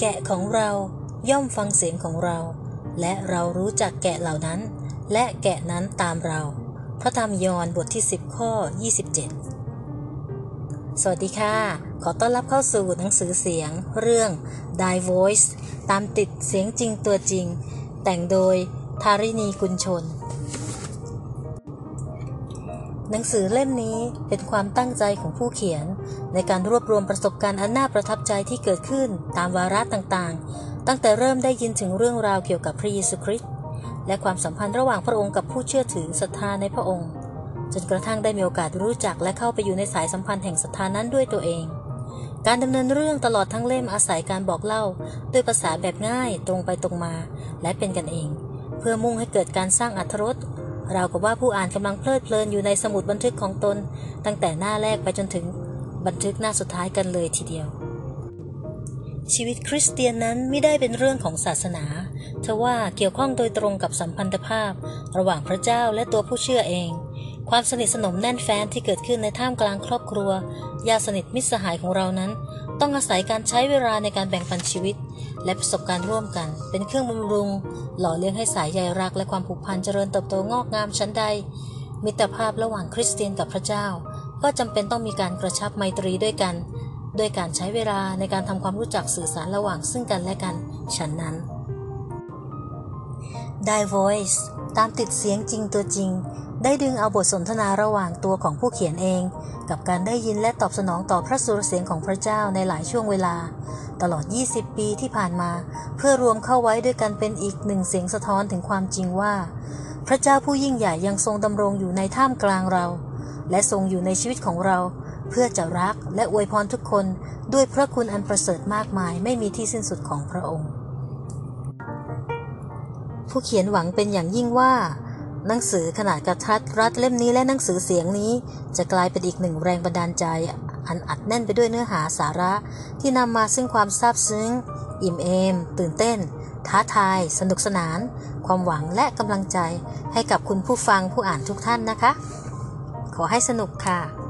แกะของเราย่อมฟังเสียงของเรา และเรารู้จักแกะเหล่านั้น และแกะนั้นตามเรา พระธรรมยอห์นบทที่ 10 ข้อ 27 สวัสดีค่ะ ขอต้อนรับเข้าสู่หนังสือเสียงเรื่อง Die Voice ตามติดเสียงจริงตัวจริง แต่งโดยทาริณีกุลชน หนังสือเล่มนี้เป็นความตั้งใจของผู้เขียน ในการรวบรวมประสบการณ์อันน่าประทับใจที่เกิดขึ้นตามวาระต่างๆ ตั้งแต่เริ่มได้ยินถึงเรื่องราวเกี่ยวกับพระเยซูคริสต์และความสัมพันธ์ระหว่างพระองค์กับผู้เชื่อถือศรัทธาในพระองค์ จนกระทั่งได้มีโอกาสรู้จักและเข้าไปอยู่ในสายสัมพันธ์แห่งศรัทธานั้นด้วยตัวเอง การดำเนินเรื่องตลอดทั้งเล่มอาศัยการบอกเล่า ด้วยภาษาแบบง่ายตรงไปตรงมา และเป็นกันเอง เพื่อมุ่งให้เกิดการสร้างอรรถรส ราวกับว่าผู้อ่านกำลังเพลิดเพลินอยู่ในสมุดบันทึกของตน ตั้งแต่หน้าแรกไปจนถึงบันทึกหน้าสุดท้ายกันเลยทีเดียว ชีวิตคริสเตียนนั้นไม่ได้เป็นเรื่องของศาสนาทว่าเกี่ยวข้องโดยตรงกับสัมพันธภาพ ระหว่างพระเจ้าและตัวผู้เชื่อเอง ความสนิทสนมแน่นแฟ้นที่เกิดขึ้นในท่ามกลางครอบครัว ญาติสนิทมิตรสหายของเรานั้น ต้องอาศัยการใช้เวลาในการแบ่งปันชีวิต และประสบการณ์ร่วมกัน เป็นเครื่องบำรุง หล่อเลี้ยงให้สายใยรักและความผูกพันเจริญเติบโตงอกงามชั้นใด มิตรภาพระหว่างคริสเตียนกับพระเจ้า ก็จำเป็นต้องมีการกระชับไมตรีด้วยกันด้วยการใช้เวลาในการทำความรู้จักสื่อสารระหว่างซึ่งกันและกันฉันนั้น Die Voice ตามติดเสียงจริงตัวจริง ได้ดึงเอาบทสนทนาระหว่างตัวของผู้เขียนเอง กับการได้ยินและตอบสนองต่อพระสุรเสียงของพระเจ้าในหลายช่วงเวลา ตลอด 20 ปีที่ผ่านมา เพื่อรวมเข้าไว้ด้วยกันเป็นอีกหนึ่งเสียงสะท้อนถึงความจริงว่า พระเจ้าผู้ยิ่งใหญ่ยังทรงดำรงอยู่ในท่ามกลางเรา และทรงอยู่ในชีวิตของเรา เพื่อจะรักและอวยพรทุกคนด้วยพระคุณอันประเสริฐมากมายไม่มีที่สิ้นสุดของพระองค์ ผู้เขียนหวังเป็นอย่างยิ่งว่า หนังสือขนาดกระทัดรัดเล่มนี้และหนังสือเสียงนี้ จะกลายเป็นอีกหนึ่งแรงบันดาลใจ อันอัดแน่นไปด้วยเนื้อหาสาระ ที่นำมาซึ่งความซาบซึ้ง อิ่มเอม ตื่นเต้น ท้าทาย สนุกสนาน ความหวังและกำลังใจให้กับคุณผู้ฟังผู้อ่านทุกท่านนะคะ ขอให้สนุกค่ะ